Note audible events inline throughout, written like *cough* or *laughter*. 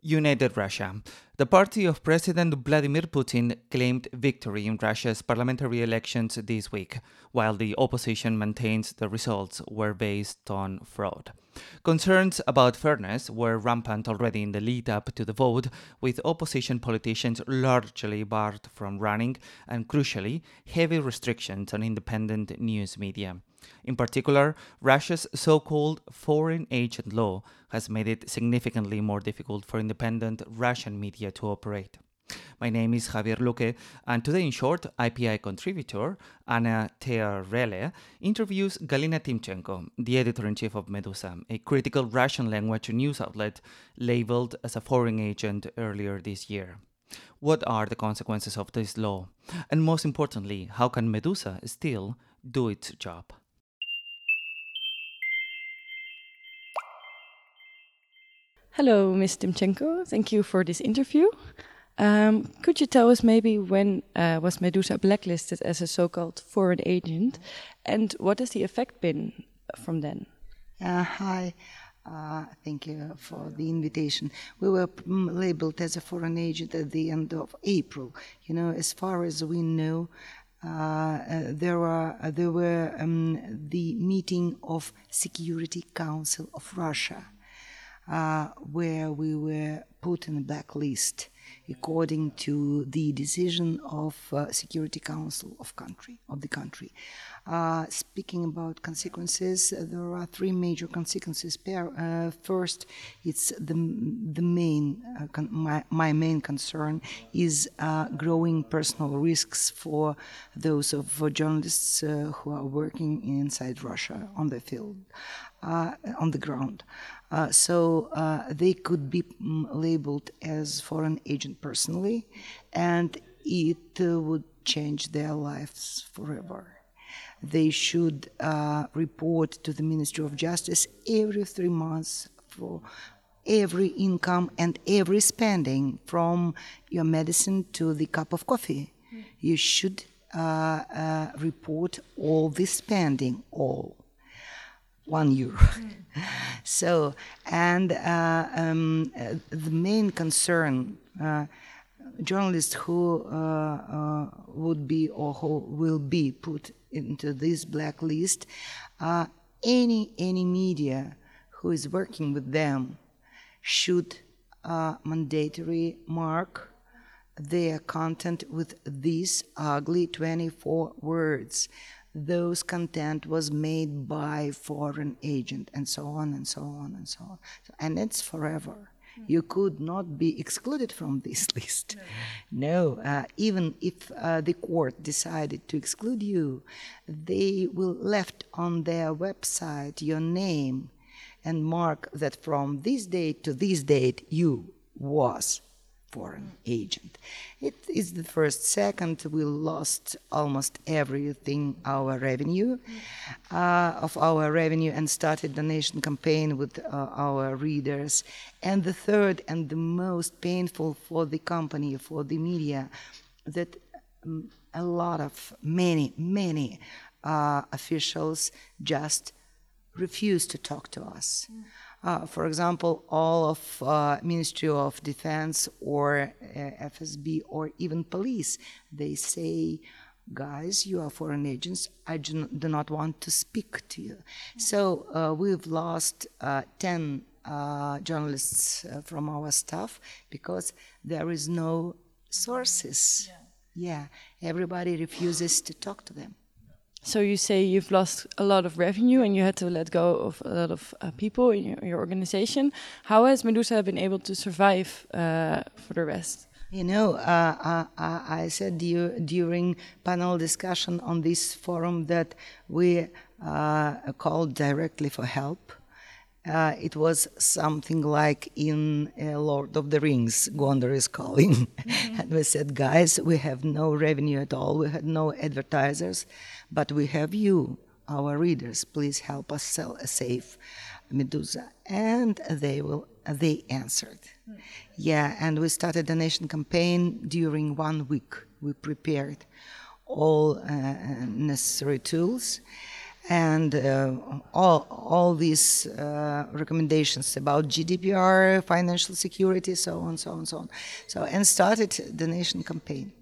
United Russia. The party of President Vladimir Putin claimed victory in Russia's parliamentary elections this week, while the opposition maintains the results were based on fraud. Concerns about fairness were rampant already in the lead up to the vote, with opposition politicians largely barred from running and, crucially, heavy restrictions on independent news media. In particular, Russia's so called foreign agent law has made it significantly more difficult for independent Russian media to operate. My name is Javier Luque, and today in short, IPI contributor Anna Tearele interviews Galina Timchenko, the editor in chief of Meduza, a critical Russian language news outlet labeled as a foreign agent earlier this year. What are the consequences of this law? And most importantly, how can Meduza still do its job? Hello, Ms. Timchenko. Thank you for this interview. Um, could you tell us maybe when uh, was Meduza blacklisted as a so-called foreign agent, and what has the effect been from then? Uh, hi. Uh, thank you for the invitation. We were labeled as a foreign agent at the end of April. You know, as far as we know, uh, uh, there were uh, there were um, the meeting of Security Council of Russia Uh, where we were put in a blacklist according to the decision of uh, Security Council of country of the country. Uh, speaking about consequences, uh, there are three major consequences. Uh, first, it's the the main uh, my, my main concern is growing personal risks for those of journalists who are working inside Russia on the field, on the ground. Uh, so uh, they could be labeled as foreign agent personally, and it uh, would change their lives forever. They should uh, report to the Ministry of Justice every three months for every income and every spending, from your medicine to the cup of coffee. Mm. You should uh, uh, report all the spending, all one euro. Mm. *laughs* so, and uh, um, uh, the main concern, journalists who uh, uh, would be or who will be put into this blacklist, uh, any any media who is working with them should mandatory mark their content with these ugly 24 words those content was made by foreign agent and so on and so on and so on and it's forever. You could not be excluded from this *laughs* list. No, uh, even if uh, the court decided to exclude you they will left on their website your name and mark that from this date to this date you was foreign agent. It is the first. Second, we lost almost everything, our revenue, uh, of our revenue, and started donation campaign with uh, our readers. And the third, and the most painful for the company, for the media, that um, a lot of many, many uh, officials just refused to talk to us. Mm. Uh, for example, all of uh, Ministry of Defense or uh, FSB or even police, they say, guys, you are foreign agents. I do not want to speak to you. Mm-hmm. So uh, we've lost uh, 10 uh, journalists from our staff because there is no sources. Yeah. yeah, everybody refuses to talk to them. So you say you've lost a lot of revenue and you had to let go of a lot of uh, people in your, your, organization. How has Meduza been able to survive uh, for the rest? You know, uh, uh I said during panel discussion on this forum that we uh, called directly for help. Uh, it was something like in uh, Lord of the Rings, Gondor is calling. *laughs* Mm-hmm. and we said, guys, we have no revenue at all. We had no advertisers. But we have you, our readers. Please help us sell a safe Meduza. And they will. They answered. Mm. Yeah, and we started a donation campaign during one week. We prepared all uh, necessary tools. And uh, all all these uh, recommendations about GDPR, financial security, so on, so on, so on. So and started the nation campaign.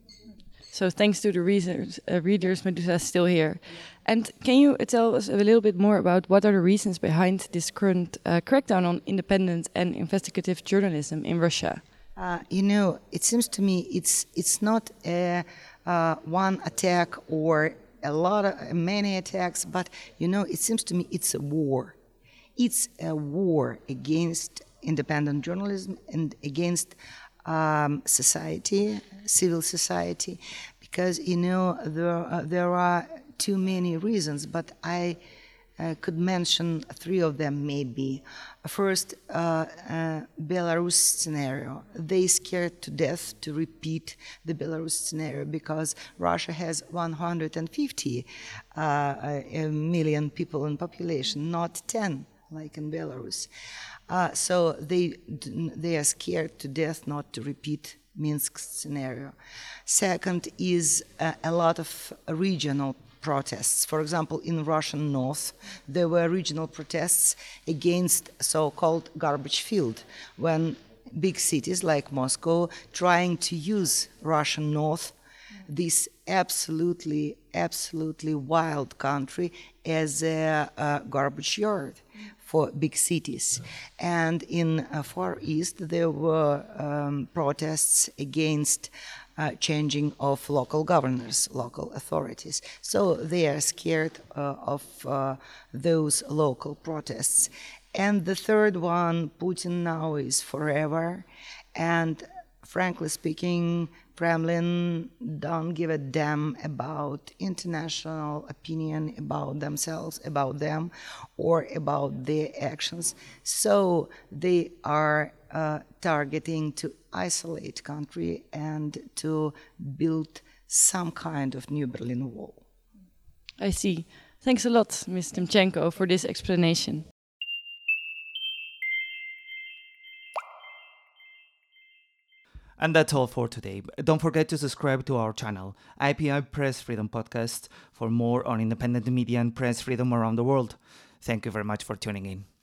So thanks to the readers, uh, readers Meduza is still here. And can you tell us a little bit more about what are the reasons behind this current uh, crackdown on independent and investigative journalism in Russia? Uh, you know, it seems to me it's it's not a, uh, one attack or a lot of many attacks, but you know, it seems to me it's a war. It's a war against independent journalism and against um, society, civil society, because you know there uh, there are too many reasons, but I uh, could mention three of them maybe. First, uh, uh, Belarus scenario. They scared to death to repeat the Belarus scenario because Russia has 150 uh, million people in population, not 10 like in Belarus. Uh, so they they are scared to death not to repeat Minsk scenario. Second is uh, a lot of regional protests. For example, in Russian North, there were regional protests against so-called garbage field, when big cities like Moscow trying to use Russian North, this absolutely, absolutely wild country, as a, a garbage yard for big cities. And in uh, Far East, there were um, protests against uh, changing of local governors, local authorities. So they are scared uh, of uh, those local protests. And the third one, Putin now is forever. And frankly speaking, Kremlin don't give a damn about international opinion about themselves, about them, or about their actions. So they are uh, targeting to isolate country and to build some kind of new Berlin Wall. I see. Thanks a lot, Ms. Timchenko, for this explanation. And that's all for today. Don't forget to subscribe to our channel, IPI Press Freedom Podcast, for more on independent media and press freedom around the world. Thank you very much for tuning in.